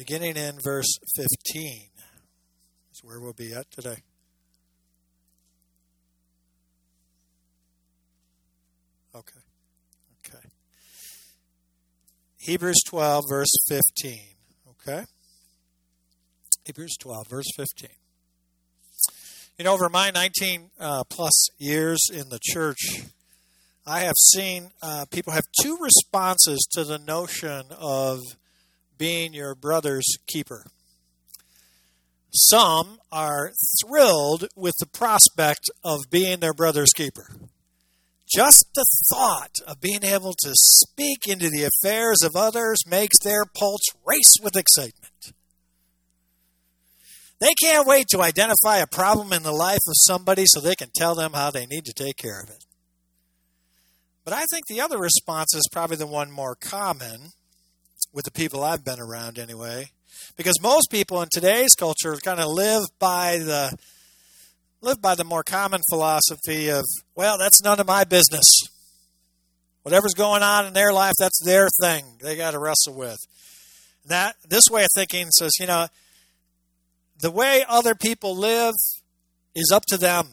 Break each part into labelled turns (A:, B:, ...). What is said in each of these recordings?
A: beginning in verse 15. Is where we'll be at today. Okay. Okay. Hebrews 12, verse 15. Okay? Hebrews 12, verse 15. You know, over my 19 uh, plus years in the church, I have seen uh, people have two responses to the notion of being your brother's keeper. Some are thrilled with the prospect of being their brother's keeper. Just the thought of being able to speak into the affairs of others makes their pulse race with excitement. They can't wait to identify a problem in the life of somebody so they can tell them how they need to take care of it. But I think the other response is probably the one more common with the people I've been around anyway. Because most people in today's culture kind of live by the live by the more common philosophy of, well, that's none of my business. Whatever's going on in their life, that's their thing. They got to wrestle with. That this way of thinking says, you know, the way other people live is up to them.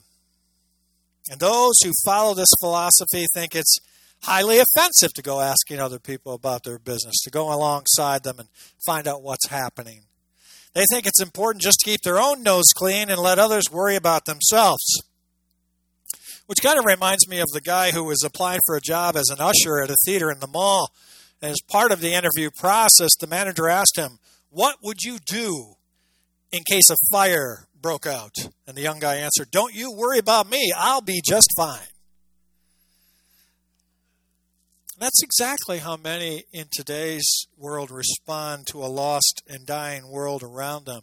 A: And those who follow this philosophy think it's highly offensive to go asking other people about their business, to go alongside them and find out what's happening. They think it's important just to keep their own nose clean and let others worry about themselves. Which kind of reminds me of the guy who was applying for a job as an usher at a theater in the mall. And as part of the interview process, the manager asked him, What would you do in case a fire broke out? And the young guy answered, Don't you worry about me. I'll be just fine. That's exactly how many in today's world respond to a lost and dying world around them.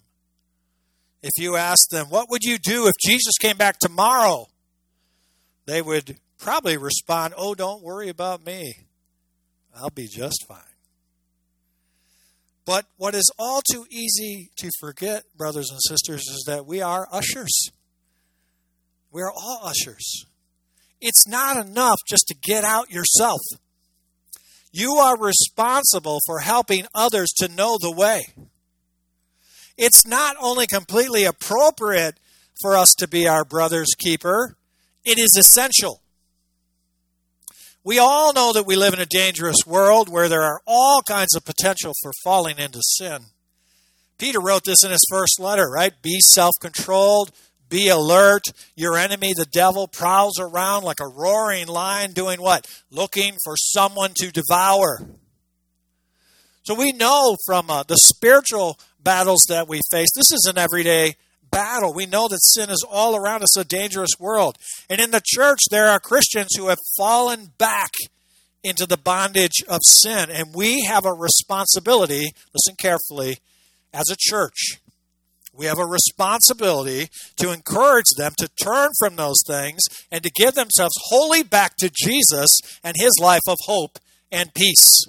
A: If you ask them, What would you do if Jesus came back tomorrow? they would probably respond, Oh, don't worry about me. I'll be just fine. But what is all too easy to forget, brothers and sisters, is that we are ushers. We are all ushers. It's not enough just to get out yourself. You are responsible for helping others to know the way. It's not only completely appropriate for us to be our brother's keeper, it is essential. We all know that we live in a dangerous world where there are all kinds of potential for falling into sin. Peter wrote this in his first letter, right? Be self controlled, be alert. Your enemy, the devil, prowls around like a roaring lion doing what? Looking for someone to devour. So we know from uh, the spiritual battles that we face, this is an everyday battle. We know that sin is all around us, a dangerous world. And in the church, there are Christians who have fallen back into the bondage of sin. And we have a responsibility, listen carefully, as a church we have a responsibility to encourage them to turn from those things and to give themselves wholly back to Jesus and his life of hope and peace.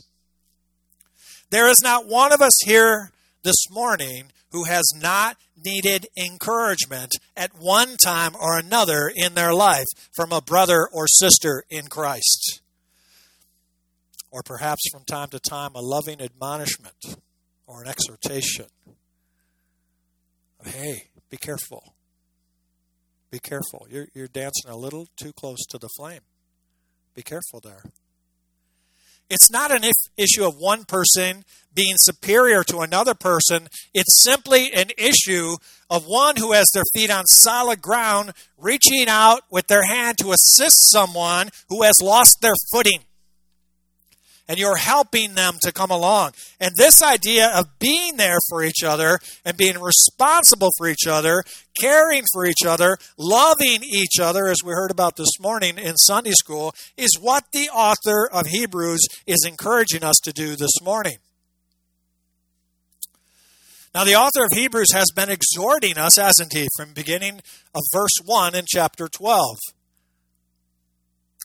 A: There is not one of us here this morning who has not needed encouragement at one time or another in their life from a brother or sister in Christ. Or perhaps from time to time a loving admonishment or an exhortation hey, be careful. Be careful. You're, you're dancing a little too close to the flame. Be careful there. It's not an issue of one person being superior to another person. It's simply an issue of one who has their feet on solid ground, reaching out with their hand to assist someone who has lost their footing and you're helping them to come along. And this idea of being there for each other and being responsible for each other, caring for each other, loving each other, as we heard about this morning in Sunday school, is what the author of Hebrews is encouraging us to do this morning. Now, the author of Hebrews has been exhorting us, hasn't he, from beginning of verse 1 in chapter 12.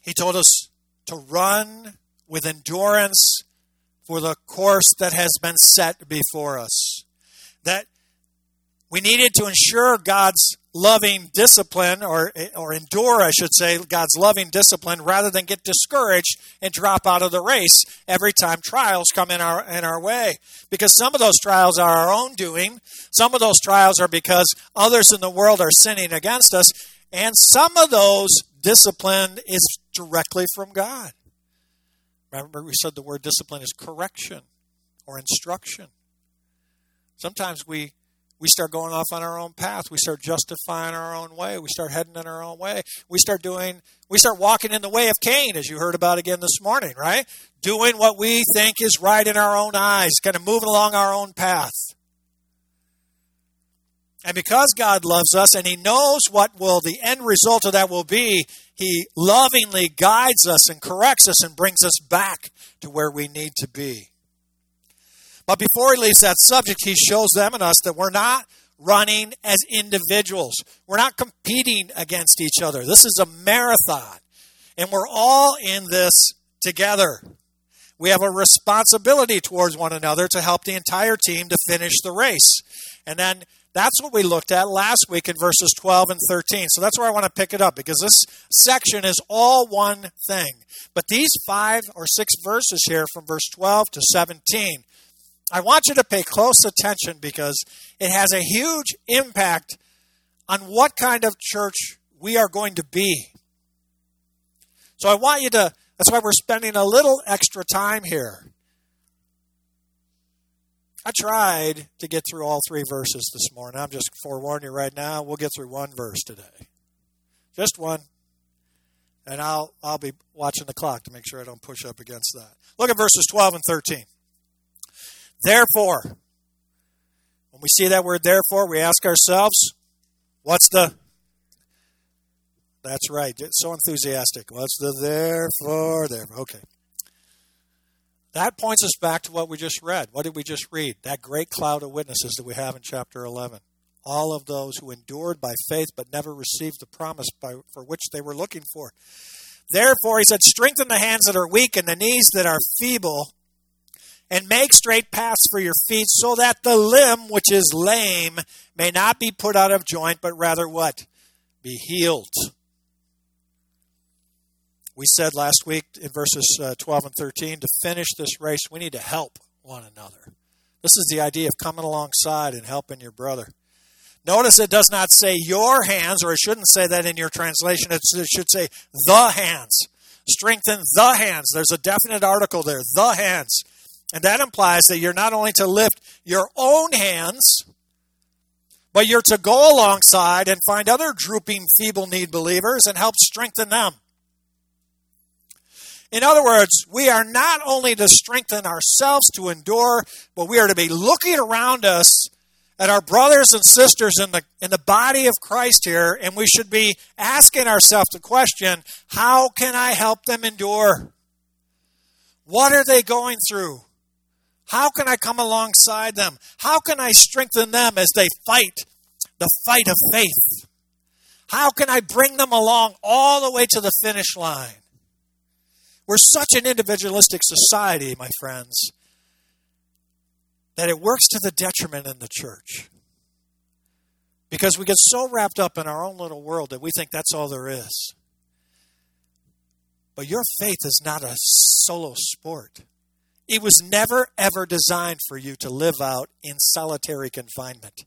A: He told us to run with endurance for the course that has been set before us. That we needed to ensure God's loving discipline, or, or endure, I should say, God's loving discipline, rather than get discouraged and drop out of the race every time trials come in our, in our way. Because some of those trials are our own doing, some of those trials are because others in the world are sinning against us, and some of those discipline is directly from God. Remember, we said the word discipline is correction or instruction. Sometimes we we start going off on our own path. We start justifying our own way. We start heading in our own way. We start doing, we start walking in the way of Cain, as you heard about again this morning, right? Doing what we think is right in our own eyes, kind of moving along our own path. And because God loves us and He knows what will the end result of that will be, He lovingly guides us and corrects us and brings us back to where we need to be. But before he leaves that subject, he shows them and us that we're not running as individuals. We're not competing against each other. This is a marathon, and we're all in this together. We have a responsibility towards one another to help the entire team to finish the race. And then that's what we looked at last week in verses 12 and 13. So that's where I want to pick it up because this section is all one thing. But these five or six verses here from verse 12 to 17 I want you to pay close attention because it has a huge impact on what kind of church we are going to be. So I want you to, that's why we're spending a little extra time here. I tried to get through all three verses this morning. I'm just forewarning you right now, we'll get through one verse today. Just one. And I'll I'll be watching the clock to make sure I don't push up against that. Look at verses 12 and 13. Therefore, when we see that word therefore, we ask ourselves, what's the. That's right. So enthusiastic. What's the therefore? There. Okay. That points us back to what we just read. What did we just read? That great cloud of witnesses that we have in chapter 11. All of those who endured by faith but never received the promise by, for which they were looking for. Therefore, he said, strengthen the hands that are weak and the knees that are feeble and make straight paths for your feet, so that the limb which is lame may not be put out of joint, but rather what? Be healed. We said last week in verses uh, 12 and 13 to finish this race, we need to help one another. This is the idea of coming alongside and helping your brother. Notice it does not say your hands, or it shouldn't say that in your translation. It should say the hands. Strengthen the hands. There's a definite article there, the hands. And that implies that you're not only to lift your own hands, but you're to go alongside and find other drooping, feeble need believers and help strengthen them. In other words, we are not only to strengthen ourselves to endure, but we are to be looking around us at our brothers and sisters in the, in the body of Christ here, and we should be asking ourselves the question how can I help them endure? What are they going through? How can I come alongside them? How can I strengthen them as they fight the fight of faith? How can I bring them along all the way to the finish line? We're such an individualistic society, my friends, that it works to the detriment in the church. Because we get so wrapped up in our own little world that we think that's all there is. But your faith is not a solo sport. It was never, ever designed for you to live out in solitary confinement.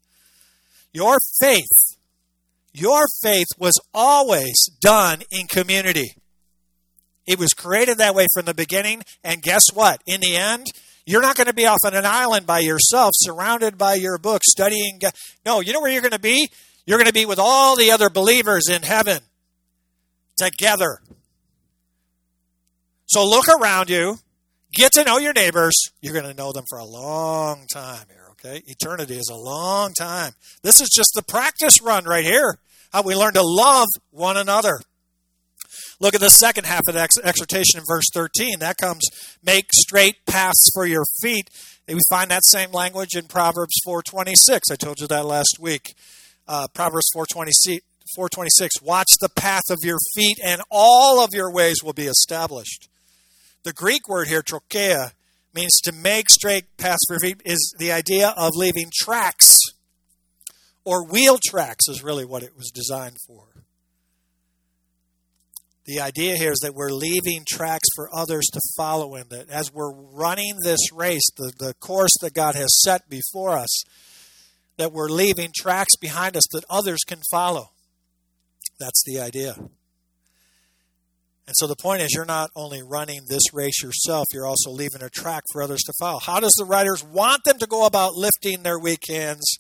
A: Your faith, your faith was always done in community. It was created that way from the beginning, and guess what? In the end, you're not going to be off on an island by yourself, surrounded by your book, studying. No, you know where you're going to be? You're going to be with all the other believers in heaven together. So look around you Get to know your neighbors. You're going to know them for a long time here, okay? Eternity is a long time. This is just the practice run right here. How we learn to love one another. Look at the second half of the exhortation in verse 13. That comes, make straight paths for your feet. And we find that same language in Proverbs 4.26. I told you that last week. Uh, Proverbs 4.26, 426 watch the path of your feet and all of your ways will be established the Greek word here, trocheia, means to make straight paths for feet, is the idea of leaving tracks or wheel tracks is really what it was designed for. The idea here is that we're leaving tracks for others to follow in. That as we're running this race, the, the course that God has set before us, that we're leaving tracks behind us that others can follow. That's the idea. And so the point is, you're not only running this race yourself, you're also leaving a track for others to follow. How does the writers want them to go about lifting their weak hands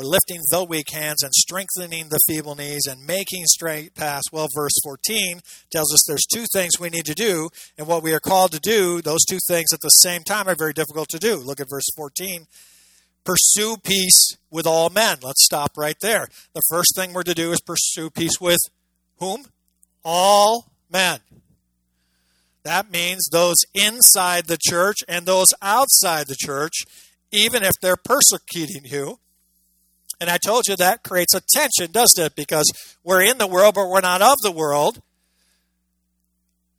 A: or lifting the weak hands and strengthening the feeble knees and making straight paths. Well, verse 14 tells us there's two things we need to do, and what we are called to do, those two things at the same time are very difficult to do. Look at verse 14. Pursue peace with all men. Let's stop right there. The first thing we're to do is pursue peace with whom? All men. That means those inside the church and those outside the church, even if they're persecuting you. And I told you that creates a tension, doesn't it? Because we're in the world, but we're not of the world.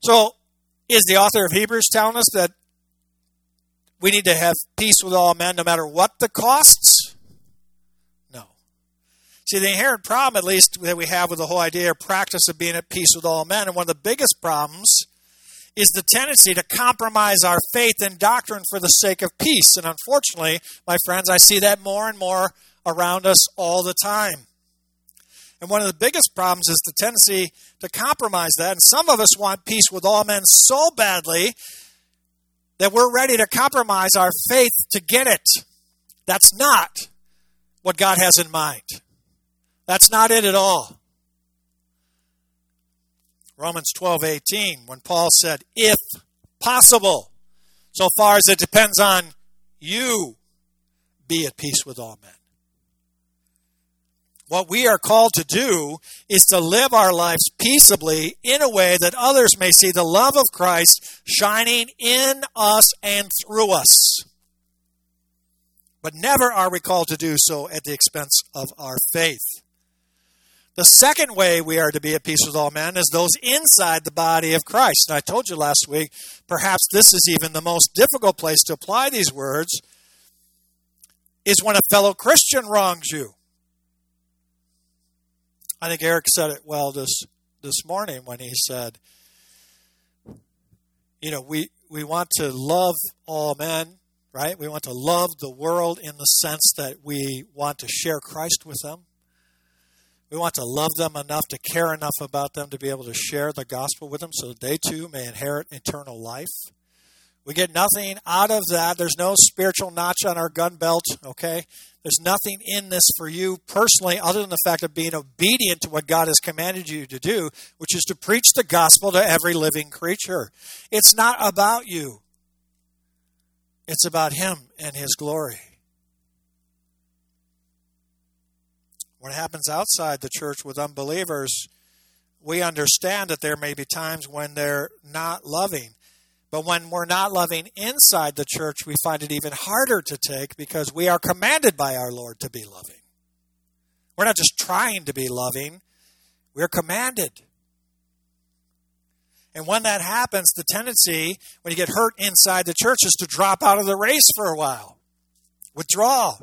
A: So, is the author of Hebrews telling us that we need to have peace with all men no matter what the costs? No. See, the inherent problem, at least, that we have with the whole idea or practice of being at peace with all men, and one of the biggest problems is the tendency to compromise our faith and doctrine for the sake of peace. And unfortunately, my friends, I see that more and more around us all the time. And one of the biggest problems is the tendency to compromise that. And some of us want peace with all men so badly that we're ready to compromise our faith to get it. That's not what God has in mind. That's not it at all. Romans 12 18, when Paul said, if possible, so far as it depends on you, be at peace with all men. What we are called to do is to live our lives peaceably in a way that others may see the love of Christ shining in us and through us. But never are we called to do so at the expense of our faith. The second way we are to be at peace with all men is those inside the body of Christ. And I told you last week, perhaps this is even the most difficult place to apply these words, is when a fellow Christian wrongs you. I think Eric said it well this this morning when he said, you know, we we want to love all men, right? We want to love the world in the sense that we want to share Christ with them. We want to love them enough to care enough about them to be able to share the gospel with them so that they too may inherit eternal life. We get nothing out of that. There's no spiritual notch on our gun belt, okay? There's nothing in this for you personally other than the fact of being obedient to what God has commanded you to do, which is to preach the gospel to every living creature. It's not about you, it's about Him and His glory. What happens outside the church with unbelievers, we understand that there may be times when they're not loving. But when we're not loving inside the church, we find it even harder to take because we are commanded by our Lord to be loving. We're not just trying to be loving, we're commanded. And when that happens, the tendency, when you get hurt inside the church, is to drop out of the race for a while, withdraw.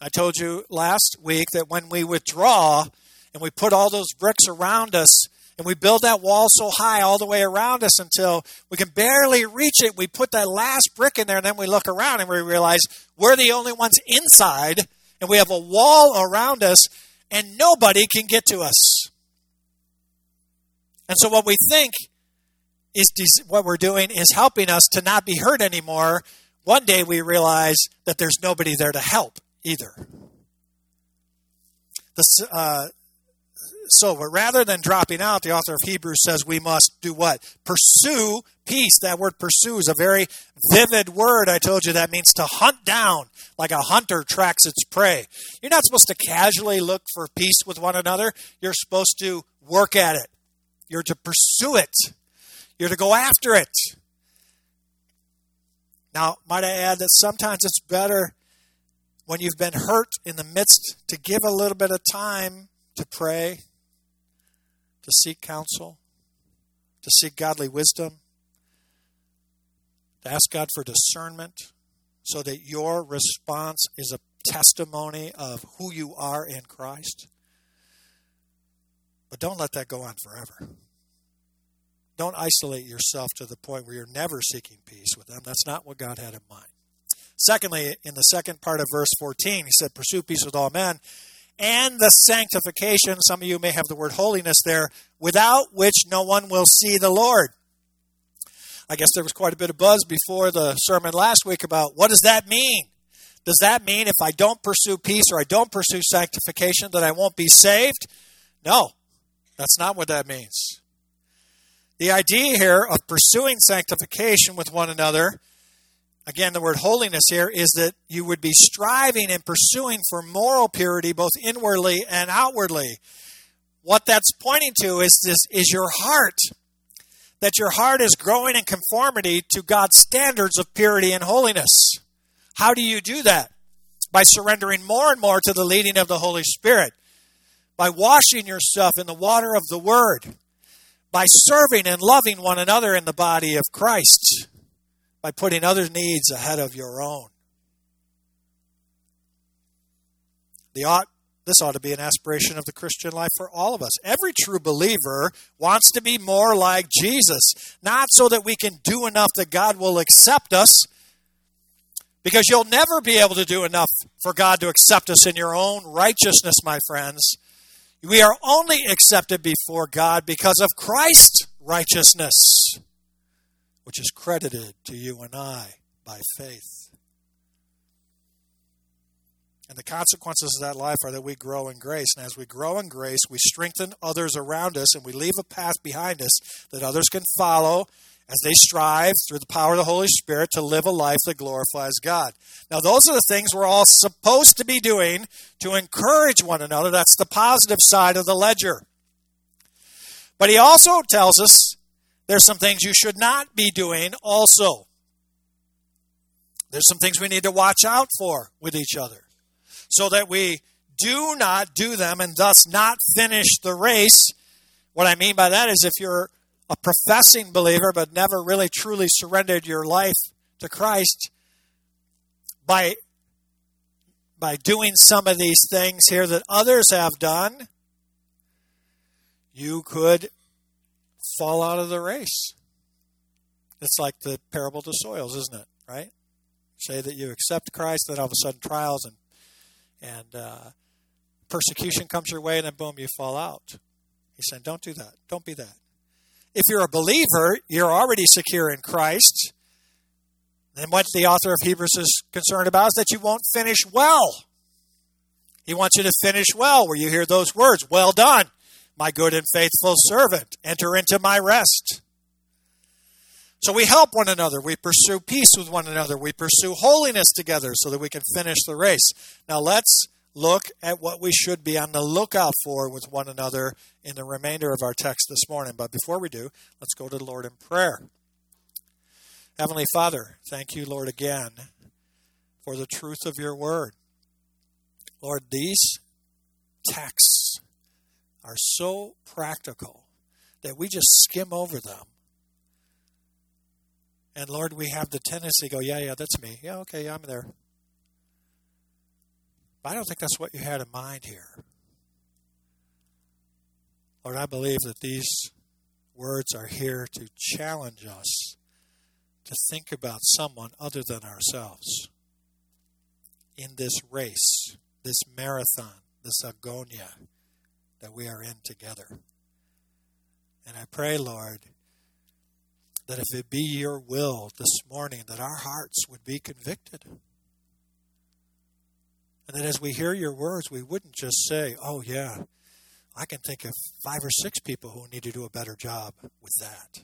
A: I told you last week that when we withdraw and we put all those bricks around us, and we build that wall so high all the way around us until we can barely reach it. We put that last brick in there, and then we look around and we realize we're the only ones inside, and we have a wall around us, and nobody can get to us. And so, what we think is what we're doing is helping us to not be hurt anymore. One day we realize that there's nobody there to help either. The, uh, so, but rather than dropping out, the author of Hebrews says we must do what? Pursue peace. That word pursue is a very vivid word. I told you that means to hunt down, like a hunter tracks its prey. You're not supposed to casually look for peace with one another. You're supposed to work at it. You're to pursue it. You're to go after it. Now, might I add that sometimes it's better when you've been hurt in the midst to give a little bit of time to pray to seek counsel, to seek godly wisdom, to ask God for discernment so that your response is a testimony of who you are in Christ. But don't let that go on forever. Don't isolate yourself to the point where you're never seeking peace with them. That's not what God had in mind. Secondly, in the second part of verse 14, he said, Pursue peace with all men and the sanctification, some of you may have the word holiness there, without which no one will see the Lord. I guess there was quite a bit of buzz before the sermon last week about what does that mean? Does that mean if I don't pursue peace or I don't pursue sanctification that I won't be saved? No, that's not what that means. The idea here of pursuing sanctification with one another again, the word holiness here is that you would be striving and pursuing for moral purity both inwardly and outwardly. What that's pointing to is this is your heart. That your heart is growing in conformity to God's standards of purity and holiness. How do you do that? By surrendering more and more to the leading of the Holy Spirit. By washing yourself in the water of the Word. By serving and loving one another in the body of Christ by putting other needs ahead of your own. The ought, this ought to be an aspiration of the Christian life for all of us. Every true believer wants to be more like Jesus, not so that we can do enough that God will accept us, because you'll never be able to do enough for God to accept us in your own righteousness, my friends. We are only accepted before God because of Christ's righteousness which is credited to you and I by faith. And the consequences of that life are that we grow in grace. And as we grow in grace, we strengthen others around us and we leave a path behind us that others can follow as they strive through the power of the Holy Spirit to live a life that glorifies God. Now, those are the things we're all supposed to be doing to encourage one another. That's the positive side of the ledger. But he also tells us there's some things you should not be doing also. There's some things we need to watch out for with each other so that we do not do them and thus not finish the race. What I mean by that is if you're a professing believer but never really truly surrendered your life to Christ by by doing some of these things here that others have done, you could fall out of the race. It's like the parable to soils, isn't it? Right? Say that you accept Christ, then all of a sudden trials and and uh, persecution comes your way, and then boom, you fall out. He's saying, don't do that. Don't be that. If you're a believer, you're already secure in Christ. Then what the author of Hebrews is concerned about is that you won't finish well. He wants you to finish well, where you hear those words, well done my good and faithful servant. Enter into my rest. So we help one another. We pursue peace with one another. We pursue holiness together so that we can finish the race. Now let's look at what we should be on the lookout for with one another in the remainder of our text this morning. But before we do, let's go to the Lord in prayer. Heavenly Father, thank you, Lord, again for the truth of your word. Lord, these texts are so practical that we just skim over them. And Lord, we have the tendency to go, yeah, yeah, that's me. Yeah, okay, yeah, I'm there. But I don't think that's what you had in mind here. Lord, I believe that these words are here to challenge us to think about someone other than ourselves in this race, this marathon, this agonia that we are in together. And I pray, Lord, that if it be your will this morning, that our hearts would be convicted. And that as we hear your words, we wouldn't just say, oh, yeah, I can think of five or six people who need to do a better job with that.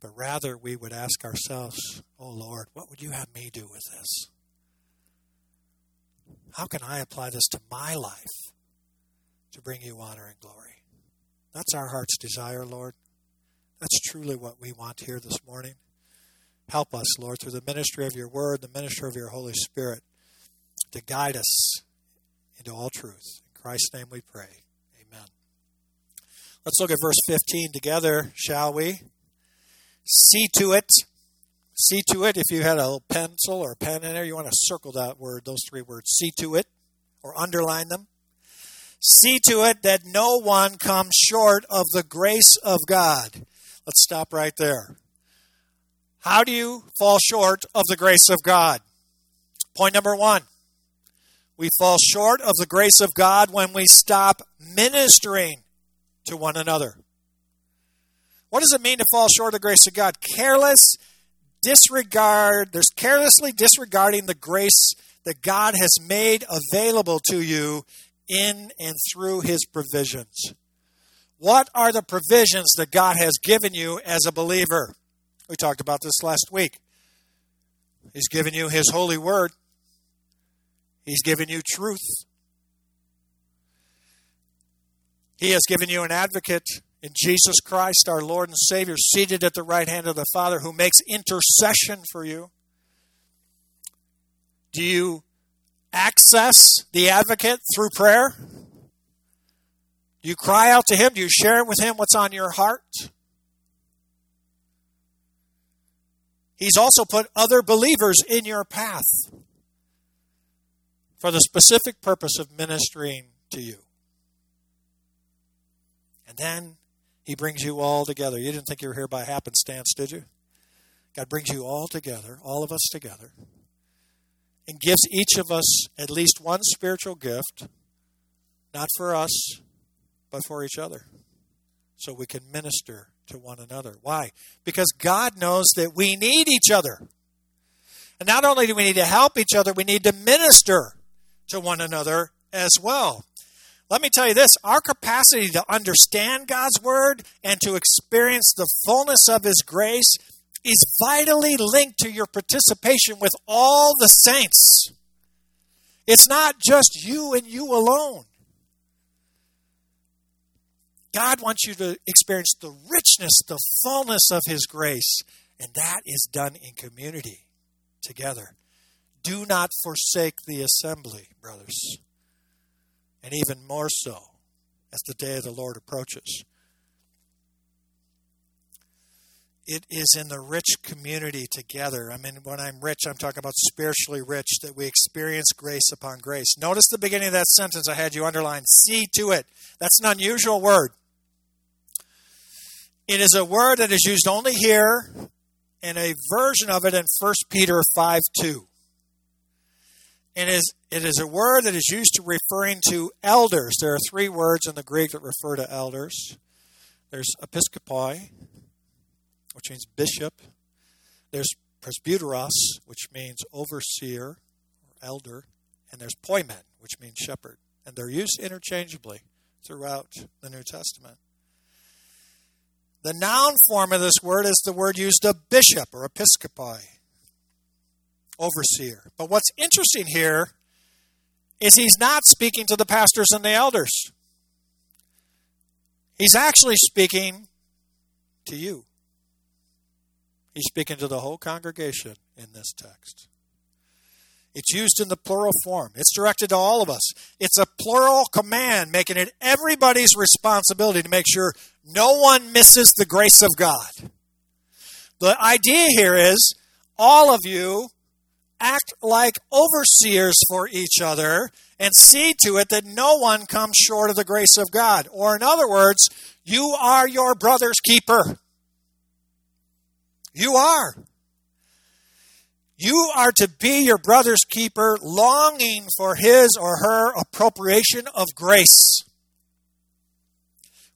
A: But rather, we would ask ourselves, oh, Lord, what would you have me do with this? How can I apply this to my life? To bring you honor and glory. That's our heart's desire, Lord. That's truly what we want here this morning. Help us, Lord, through the ministry of your word, the ministry of your Holy Spirit, to guide us into all truth. In Christ's name we pray. Amen. Let's look at verse 15 together, shall we? See to it. See to it, if you had a pencil or a pen in there, you want to circle that word, those three words. See to it, or underline them. See to it that no one comes short of the grace of God. Let's stop right there. How do you fall short of the grace of God? Point number one we fall short of the grace of God when we stop ministering to one another. What does it mean to fall short of the grace of God? Careless disregard, there's carelessly disregarding the grace that God has made available to you in and through his provisions. What are the provisions that God has given you as a believer? We talked about this last week. He's given you his holy word. He's given you truth. He has given you an advocate in Jesus Christ, our Lord and Savior, seated at the right hand of the Father, who makes intercession for you. Do you access the advocate through prayer? Do you cry out to him? Do you share with him what's on your heart? He's also put other believers in your path for the specific purpose of ministering to you. And then he brings you all together. You didn't think you were here by happenstance, did you? God brings you all together, all of us together, and gives each of us at least one spiritual gift, not for us, but for each other, so we can minister to one another. Why? Because God knows that we need each other. And not only do we need to help each other, we need to minister to one another as well. Let me tell you this our capacity to understand God's Word and to experience the fullness of His grace is vitally linked to your participation with all the saints. It's not just you and you alone. God wants you to experience the richness, the fullness of His grace, and that is done in community together. Do not forsake the assembly, brothers, and even more so as the day of the Lord approaches. It is in the rich community together. I mean, when I'm rich, I'm talking about spiritually rich, that we experience grace upon grace. Notice the beginning of that sentence I had you underline. See to it. That's an unusual word. It is a word that is used only here and a version of it in 1 Peter 5 2. It is, it is a word that is used to referring to elders. There are three words in the Greek that refer to elders. There's episkopoi, which means bishop. There's presbyteros, which means overseer or elder. And there's poimen, which means shepherd. And they're used interchangeably throughout the New Testament. The noun form of this word is the word used of bishop or episkopoi overseer. But what's interesting here is he's not speaking to the pastors and the elders. He's actually speaking to you. He's speaking to the whole congregation in this text. It's used in the plural form. It's directed to all of us. It's a plural command, making it everybody's responsibility to make sure no one misses the grace of God. The idea here is all of you act like overseers for each other and see to it that no one comes short of the grace of God. Or, in other words, you are your brother's keeper. You are. You are to be your brother's keeper, longing for his or her appropriation of grace.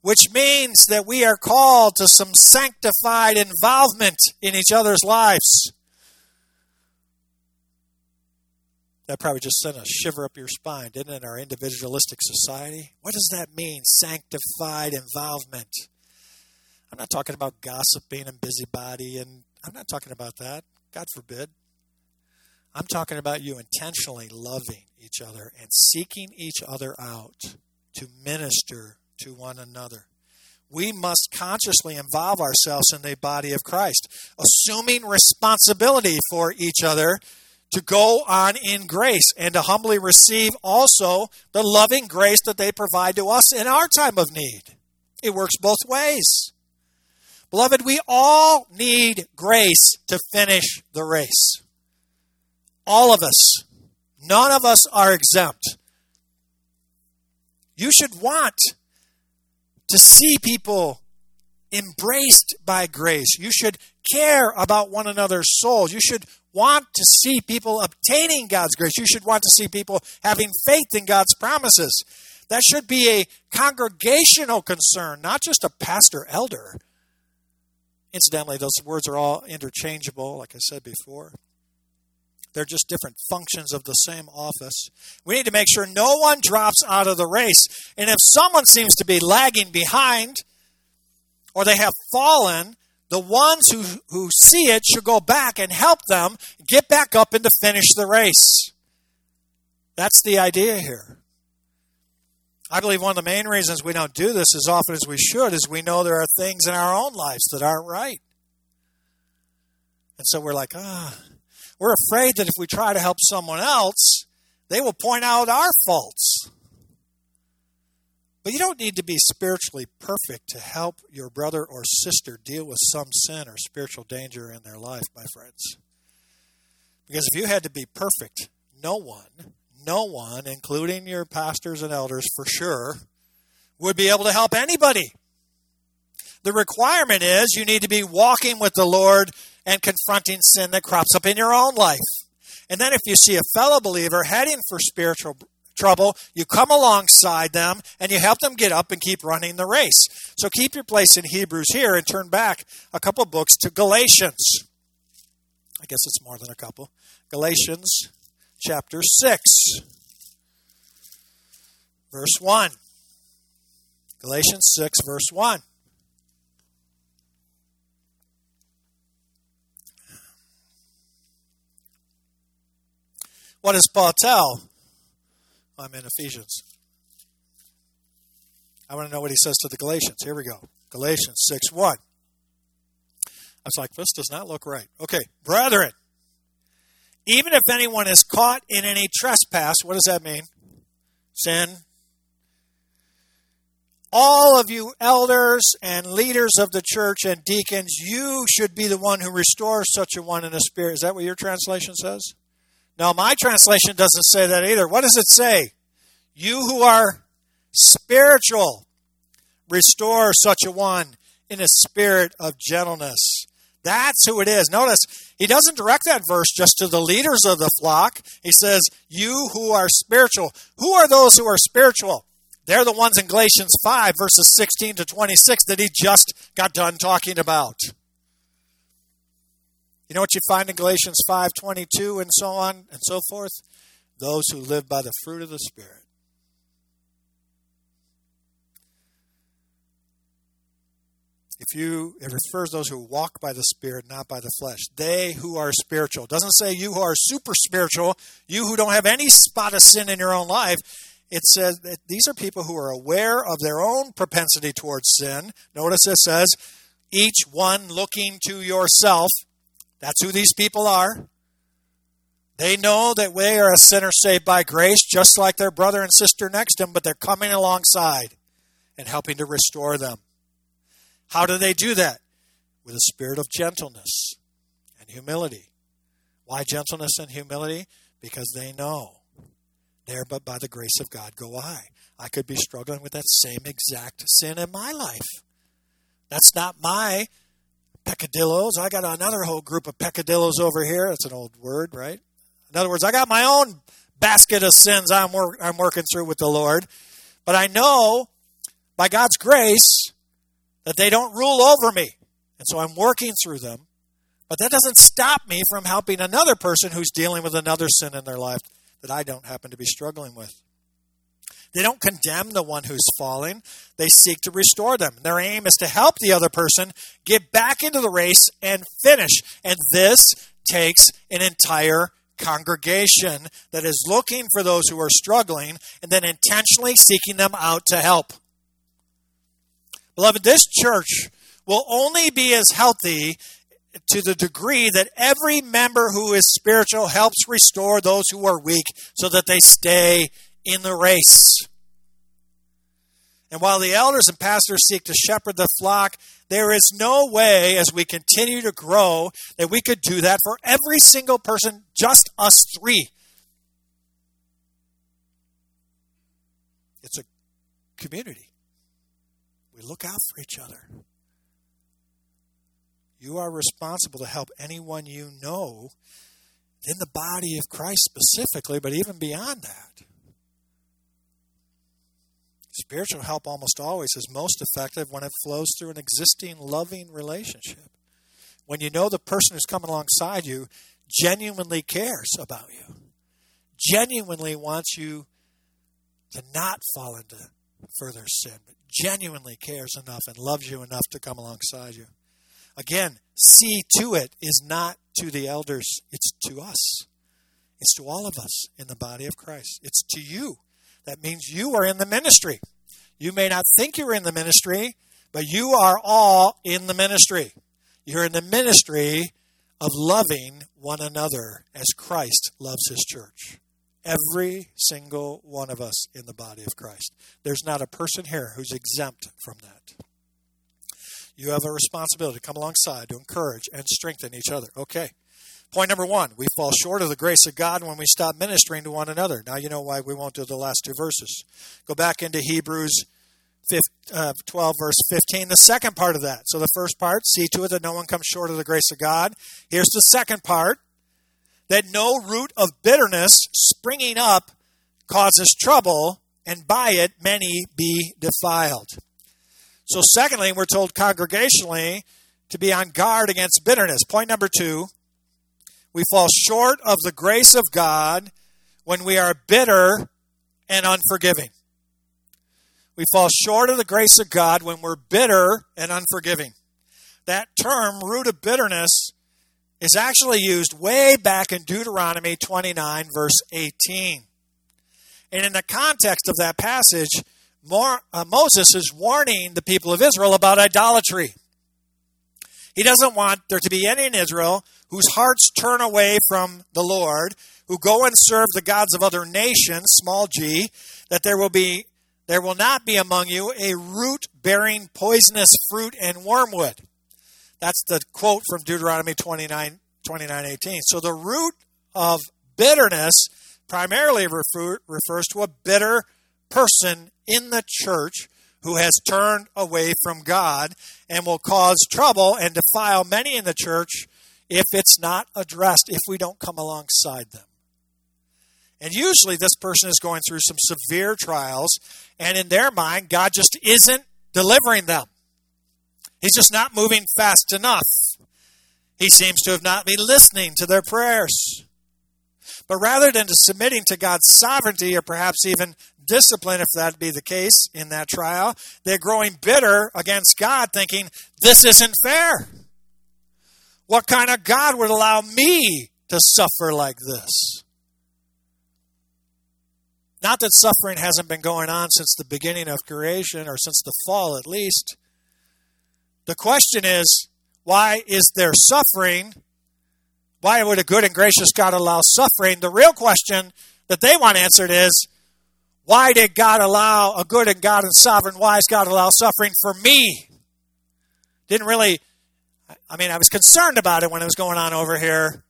A: Which means that we are called to some sanctified involvement in each other's lives. That probably just sent a shiver up your spine, didn't it, in our individualistic society? What does that mean, sanctified involvement? I'm not talking about gossiping and busybody, and I'm not talking about that. God forbid. I'm talking about you intentionally loving each other and seeking each other out to minister to one another. We must consciously involve ourselves in the body of Christ, assuming responsibility for each other to go on in grace and to humbly receive also the loving grace that they provide to us in our time of need. It works both ways. Beloved, we all need grace to finish the race. All of us. None of us are exempt. You should want to see people embraced by grace. You should care about one another's souls. You should want to see people obtaining God's grace. You should want to see people having faith in God's promises. That should be a congregational concern, not just a pastor elder. Incidentally, those words are all interchangeable, like I said before. They're just different functions of the same office. We need to make sure no one drops out of the race. And if someone seems to be lagging behind or they have fallen, the ones who, who see it should go back and help them get back up and to finish the race. That's the idea here. I believe one of the main reasons we don't do this as often as we should is we know there are things in our own lives that aren't right. And so we're like, ah, we're afraid that if we try to help someone else, they will point out our faults. But you don't need to be spiritually perfect to help your brother or sister deal with some sin or spiritual danger in their life, my friends. Because if you had to be perfect, no one, no one, including your pastors and elders for sure, would be able to help anybody. The requirement is you need to be walking with the Lord and confronting sin that crops up in your own life. And then if you see a fellow believer heading for spiritual trouble, you come alongside them and you help them get up and keep running the race. So keep your place in Hebrews here and turn back a couple books to Galatians. I guess it's more than a couple. Galatians chapter 6, verse 1. Galatians 6, verse 1. What does Paul tell? I'm in Ephesians. I want to know what he says to the Galatians. Here we go. Galatians 6 1. I was like, this does not look right. Okay, brethren, even if anyone is caught in any trespass, what does that mean? Sin. All of you elders and leaders of the church and deacons, you should be the one who restores such a one in a spirit. Is that what your translation says? No, my translation doesn't say that either. What does it say? You who are spiritual, restore such a one in a spirit of gentleness. That's who it is. Notice, he doesn't direct that verse just to the leaders of the flock. He says, You who are spiritual. Who are those who are spiritual? They're the ones in Galatians 5, verses 16 to 26, that he just got done talking about. You know what you find in Galatians 5:22 and so on and so forth? Those who live by the fruit of the spirit. If you it refers those who walk by the spirit, not by the flesh. They who are spiritual. It doesn't say you who are super spiritual, you who don't have any spot of sin in your own life. It says these are people who are aware of their own propensity towards sin. Notice it says, each one looking to yourself that's who these people are. They know that they are a sinner saved by grace, just like their brother and sister next to them, but they're coming alongside and helping to restore them. How do they do that? With a spirit of gentleness and humility. Why gentleness and humility? Because they know there, but by the grace of God go I. I could be struggling with that same exact sin in my life. That's not my peccadillos. I got another whole group of peccadillos over here. That's an old word, right? In other words, I got my own basket of sins I'm, wor- I'm working through with the Lord. But I know by God's grace that they don't rule over me. And so I'm working through them. But that doesn't stop me from helping another person who's dealing with another sin in their life that I don't happen to be struggling with. They don't condemn the one who's falling, they seek to restore them. Their aim is to help the other person get back into the race and finish. And this takes an entire congregation that is looking for those who are struggling and then intentionally seeking them out to help. Beloved, this church will only be as healthy to the degree that every member who is spiritual helps restore those who are weak so that they stay in the race. And while the elders and pastors seek to shepherd the flock, There is no way, as we continue to grow, that we could do that for every single person, just us three. It's a community. Look out for each other. You are responsible to help anyone you know in the body of Christ specifically, but even beyond that. Spiritual help almost always is most effective when it flows through an existing loving relationship. When you know the person who's coming alongside you genuinely cares about you, genuinely wants you to not fall into further sin, but genuinely cares enough and loves you enough to come alongside you. Again, see to it is not to the elders, it's to us. It's to all of us in the body of Christ. It's to you. That means you are in the ministry. You may not think you're in the ministry, but you are all in the ministry. You're in the ministry of loving one another as Christ loves his church. Every single one of us in the body of Christ. There's not a person here who's exempt from that. You have a responsibility to come alongside to encourage and strengthen each other. Okay. Point number one, we fall short of the grace of God when we stop ministering to one another. Now you know why we won't do the last two verses. Go back into Hebrews uh, 12, verse 15, the second part of that. So the first part, see to it that no one comes short of the grace of God. Here's the second part, that no root of bitterness springing up causes trouble, and by it many be defiled. So, secondly, we're told congregationally to be on guard against bitterness. Point number two we fall short of the grace of God when we are bitter and unforgiving. We fall short of the grace of God when we're bitter and unforgiving. That term, root of bitterness, is actually used way back in Deuteronomy 29, verse 18. And in the context of that passage, uh, Moses is warning the people of Israel about idolatry. He doesn't want there to be any in Israel whose hearts turn away from the Lord, who go and serve the gods of other nations, small g, that there will be there will not be among you a root bearing poisonous fruit and wormwood. That's the quote from Deuteronomy 29, 29 18. So the root of bitterness primarily refer, refers to a bitter person in the church who has turned away from God and will cause trouble and defile many in the church if it's not addressed, if we don't come alongside them. And usually this person is going through some severe trials, and in their mind, God just isn't delivering them. He's just not moving fast enough. He seems to have not been listening to their prayers. But rather than to submitting to God's sovereignty or perhaps even discipline, if that be the case in that trial, they're growing bitter against God, thinking, this isn't fair. What kind of God would allow me to suffer like this? Not that suffering hasn't been going on since the beginning of creation or since the fall at least. The question is, why is there suffering? Why would a good and gracious God allow suffering? The real question that they want answered is, why did God allow a good and God and sovereign wise God allow suffering for me? Didn't really, I mean, I was concerned about it when it was going on over here,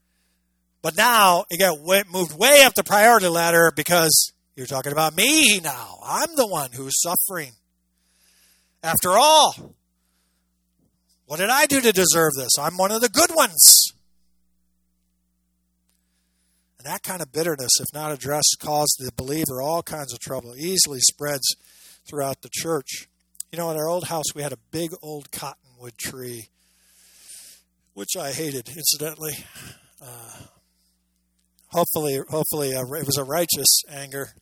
A: but now it got moved way up the priority ladder because you're talking about me now. I'm the one who's suffering. After all, what did I do to deserve this? I'm one of the good ones. And that kind of bitterness, if not addressed, causes the believer all kinds of trouble. Easily spreads throughout the church. You know, at our old house, we had a big old cottonwood tree, which I hated, incidentally. Uh, hopefully, hopefully, uh, it was a righteous anger.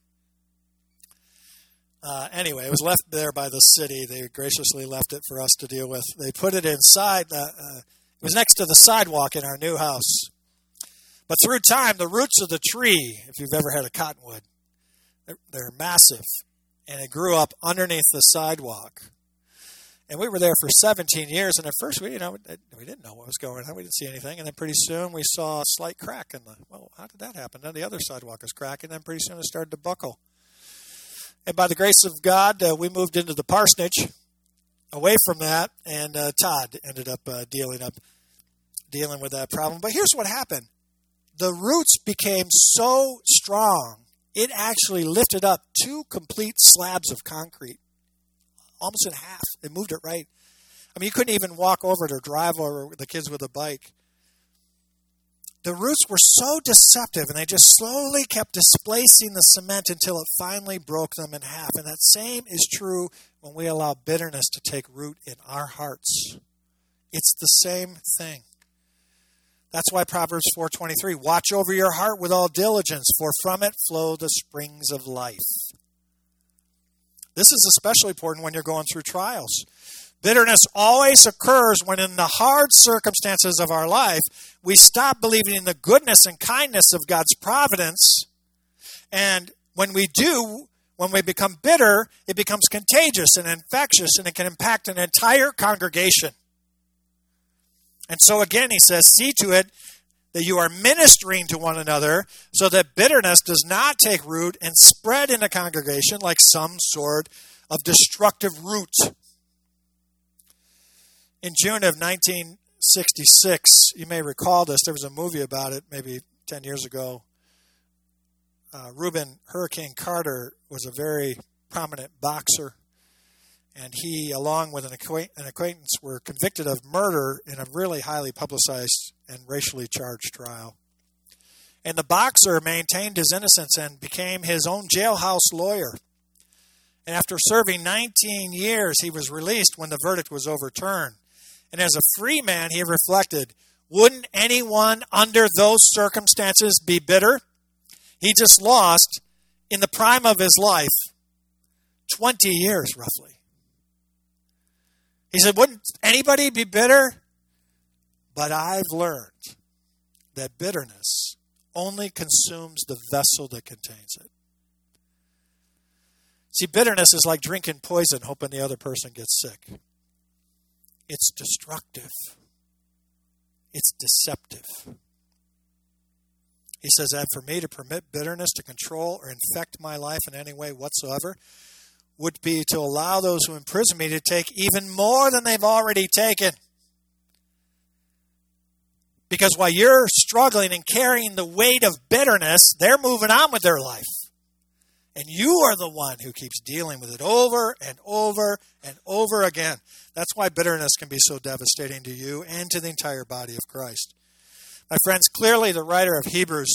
A: Uh, anyway, it was left there by the city. They graciously left it for us to deal with. They put it inside. Uh, uh, it was next to the sidewalk in our new house. But through time, the roots of the tree, if you've ever had a cottonwood, they're, they're massive, and it grew up underneath the sidewalk. And we were there for 17 years, and at first we, you know, we didn't know what was going on. We didn't see anything, and then pretty soon we saw a slight crack in the. Well, how did that happen? Then the other sidewalk was cracking, and then pretty soon it started to buckle. And by the grace of God, uh, we moved into the parsonage, away from that, and uh, Todd ended up uh, dealing up dealing with that problem. But here's what happened: the roots became so strong, it actually lifted up two complete slabs of concrete, almost in half. It moved it right. I mean, you couldn't even walk over it or drive over the kids with a bike the roots were so deceptive and they just slowly kept displacing the cement until it finally broke them in half. And that same is true when we allow bitterness to take root in our hearts. It's the same thing. That's why Proverbs 4:23, watch over your heart with all diligence, for from it flow the springs of life. This is especially important when you're going through trials. Bitterness always occurs when, in the hard circumstances of our life, we stop believing in the goodness and kindness of God's providence. And when we do, when we become bitter, it becomes contagious and infectious and it can impact an entire congregation. And so, again, he says, see to it that you are ministering to one another so that bitterness does not take root and spread in a congregation like some sort of destructive root. In June of 1966, you may recall this, there was a movie about it maybe 10 years ago. Uh, Rubin Hurricane Carter was a very prominent boxer, and he, along with an, an acquaintance, were convicted of murder in a really highly publicized and racially charged trial. And the boxer maintained his innocence and became his own jailhouse lawyer. And after serving 19 years, he was released when the verdict was overturned. And as a free man, he reflected, wouldn't anyone under those circumstances be bitter? He just lost, in the prime of his life, 20 years roughly. He said, Wouldn't anybody be bitter? But I've learned that bitterness only consumes the vessel that contains it. See, bitterness is like drinking poison, hoping the other person gets sick. It's destructive. It's deceptive. He says that for me to permit bitterness to control or infect my life in any way whatsoever would be to allow those who imprison me to take even more than they've already taken. Because while you're struggling and carrying the weight of bitterness, they're moving on with their life. And you are the one who keeps dealing with it over and over and over again. That's why bitterness can be so devastating to you and to the entire body of Christ. My friends, clearly the writer of Hebrews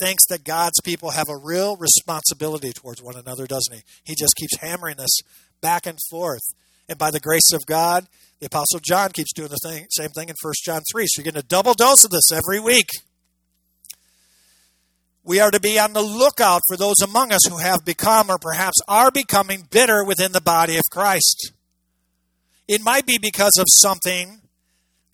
A: thinks that God's people have a real responsibility towards one another, doesn't he? He just keeps hammering this back and forth. And by the grace of God, the Apostle John keeps doing the thing, same thing in 1 John 3. So you're getting a double dose of this every week. We are to be on the lookout for those among us who have become or perhaps are becoming bitter within the body of Christ. It might be because of something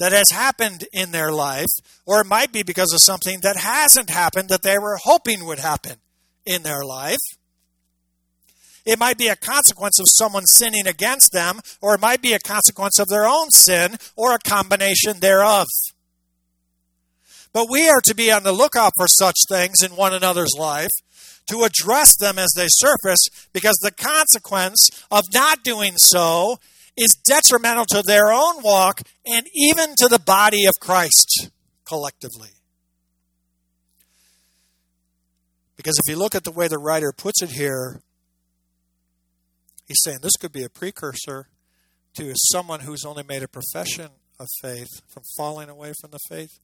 A: that has happened in their life, or it might be because of something that hasn't happened that they were hoping would happen in their life. It might be a consequence of someone sinning against them, or it might be a consequence of their own sin, or a combination thereof. But we are to be on the lookout for such things in one another's life, to address them as they surface, because the consequence of not doing so is detrimental to their own walk and even to the body of Christ collectively. Because if you look at the way the writer puts it here, he's saying this could be a precursor to someone who's only made a profession of faith from falling away from the faith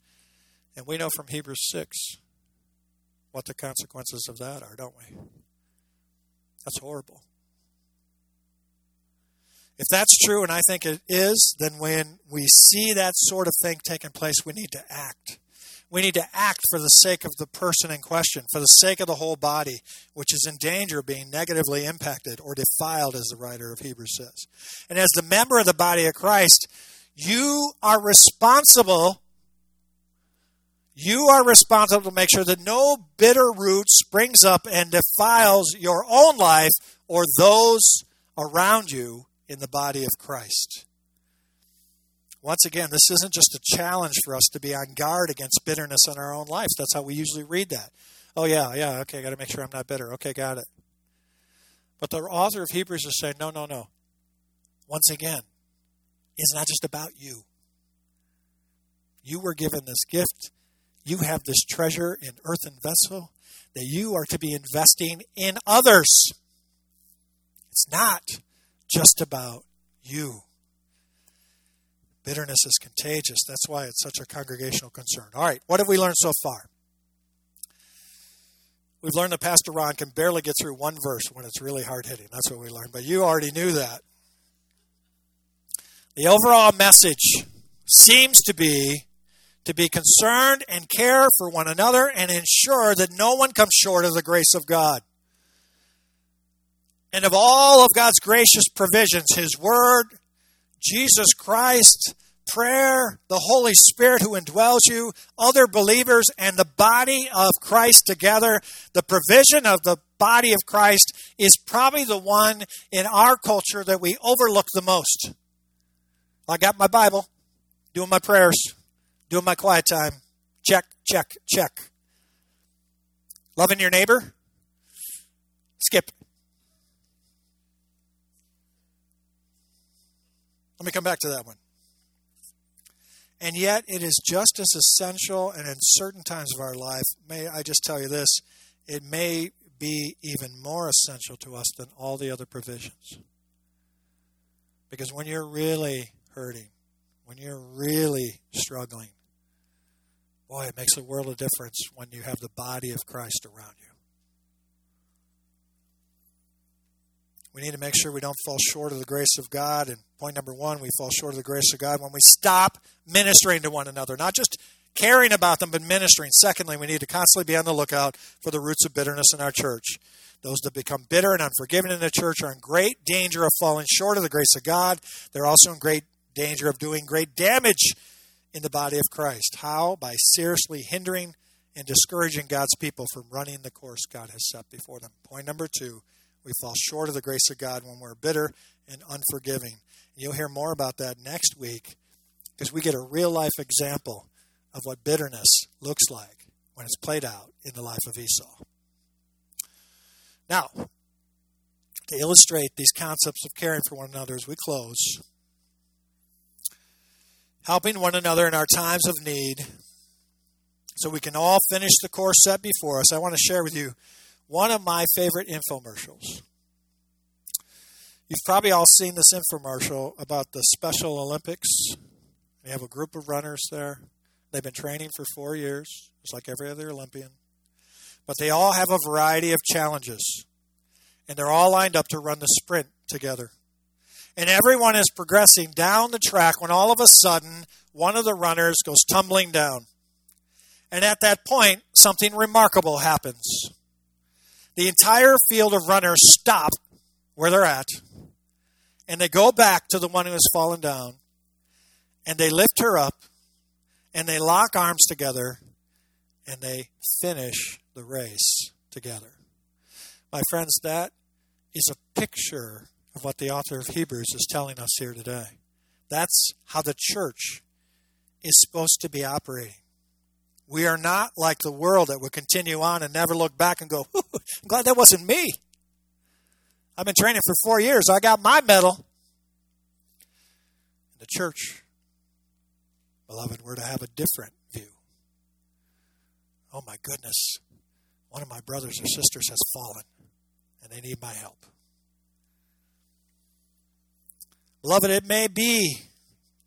A: and we know from Hebrews 6 what the consequences of that are, don't we? That's horrible. If that's true, and I think it is, then when we see that sort of thing taking place, we need to act. We need to act for the sake of the person in question, for the sake of the whole body, which is in danger of being negatively impacted or defiled, as the writer of Hebrews says. And as the member of the body of Christ, you are responsible you are responsible to make sure that no bitter root springs up and defiles your own life or those around you in the body of Christ. Once again, this isn't just a challenge for us to be on guard against bitterness in our own lives. That's how we usually read that. Oh, yeah, yeah, okay, I got to make sure I'm not bitter. Okay, got it. But the author of Hebrews is saying, no, no, no. Once again, it's not just about you. You were given this gift. You have this treasure in earthen vessel that you are to be investing in others. It's not just about you. Bitterness is contagious. That's why it's such a congregational concern. All right, what have we learned so far? We've learned that Pastor Ron can barely get through one verse when it's really hard hitting. That's what we learned. But you already knew that. The overall message seems to be to be concerned and care for one another and ensure that no one comes short of the grace of God. And of all of God's gracious provisions, His Word, Jesus Christ, prayer, the Holy Spirit who indwells you, other believers, and the body of Christ together, the provision of the body of Christ is probably the one in our culture that we overlook the most. I got my Bible, doing my prayers, doing my quiet time. Check, check, check. Loving your neighbor? Skip. Let me come back to that one. And yet, it is just as essential, and in certain times of our life, may I just tell you this, it may be even more essential to us than all the other provisions. Because when you're really hurting, when you're really struggling, boy, it makes a world of difference when you have the body of Christ around you. We need to make sure we don't fall short of the grace of God. And point number one, we fall short of the grace of God when we stop ministering to one another, not just caring about them, but ministering. Secondly, we need to constantly be on the lookout for the roots of bitterness in our church. Those that become bitter and unforgiving in the church are in great danger of falling short of the grace of God. They're also in great danger of doing great damage in the body of Christ. How? By seriously hindering and discouraging God's people from running the course God has set before them. Point number two we fall short of the grace of God when we're bitter and unforgiving. You'll hear more about that next week because we get a real life example of what bitterness looks like when it's played out in the life of Esau. Now, to illustrate these concepts of caring for one another as we close, helping one another in our times of need so we can all finish the course set before us, I want to share with you one of my favorite infomercials. You've probably all seen this infomercial about the Special Olympics. They have a group of runners there. They've been training for four years, just like every other Olympian. But they all have a variety of challenges. And they're all lined up to run the sprint together. And everyone is progressing down the track when all of a sudden one of the runners goes tumbling down. And at that point, something remarkable happens the entire field of runners stop where they're at and they go back to the one who has fallen down and they lift her up and they lock arms together and they finish the race together. My friends, that is a picture of what the author of Hebrews is telling us here today. That's how the church is supposed to be operating. We are not like the world that would continue on and never look back and go, I'm glad that wasn't me. I've been training for four years. I got my medal. The church, beloved, we're to have a different view. Oh my goodness. One of my brothers or sisters has fallen, and they need my help. Beloved, it may be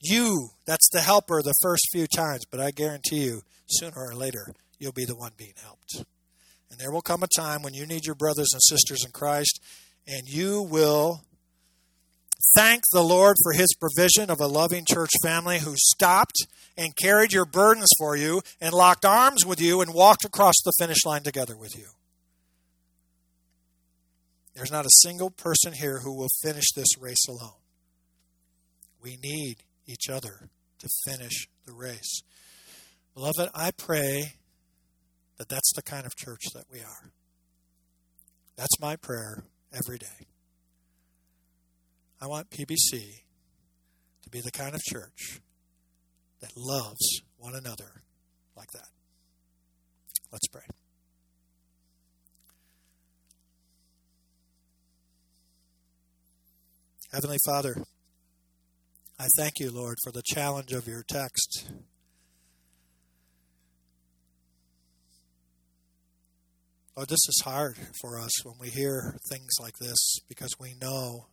A: you that's the helper the first few times, but I guarantee you, sooner or later, you'll be the one being helped. And there will come a time when you need your brothers and sisters in Christ, and you will thank the Lord for his provision of a loving church family who stopped and carried your burdens for you and locked arms with you and walked across the finish line together with you. There's not a single person here who will finish this race alone. We need each other to finish the race. Beloved, I pray that that's the kind of church that we are. That's my prayer every day. I want PBC to be the kind of church that loves one another like that. Let's pray. Heavenly Father, I thank you, Lord, for the challenge of your text. Lord, this is hard for us when we hear things like this because we know,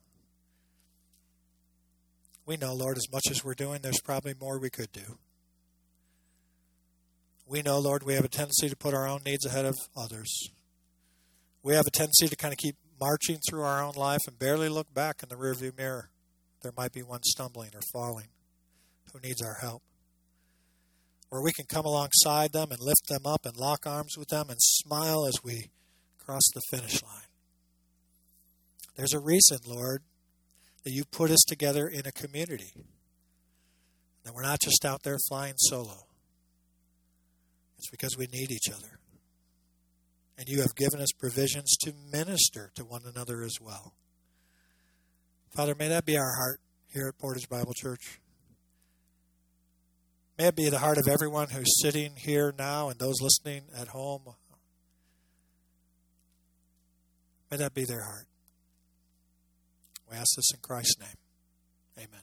A: we know, Lord, as much as we're doing, there's probably more we could do. We know, Lord, we have a tendency to put our own needs ahead of others. We have a tendency to kind of keep marching through our own life and barely look back in the rearview mirror. There might be one stumbling or falling who needs our help. Where we can come alongside them and lift them up and lock arms with them and smile as we cross the finish line. There's a reason, Lord, that you put us together in a community. That we're not just out there flying solo. It's because we need each other. And you have given us provisions to minister to one another as well. Father, may that be our heart here at Portage Bible Church. May it be the heart of everyone who's sitting here now and those listening at home. May that be their heart. We ask this in Christ's name. Amen.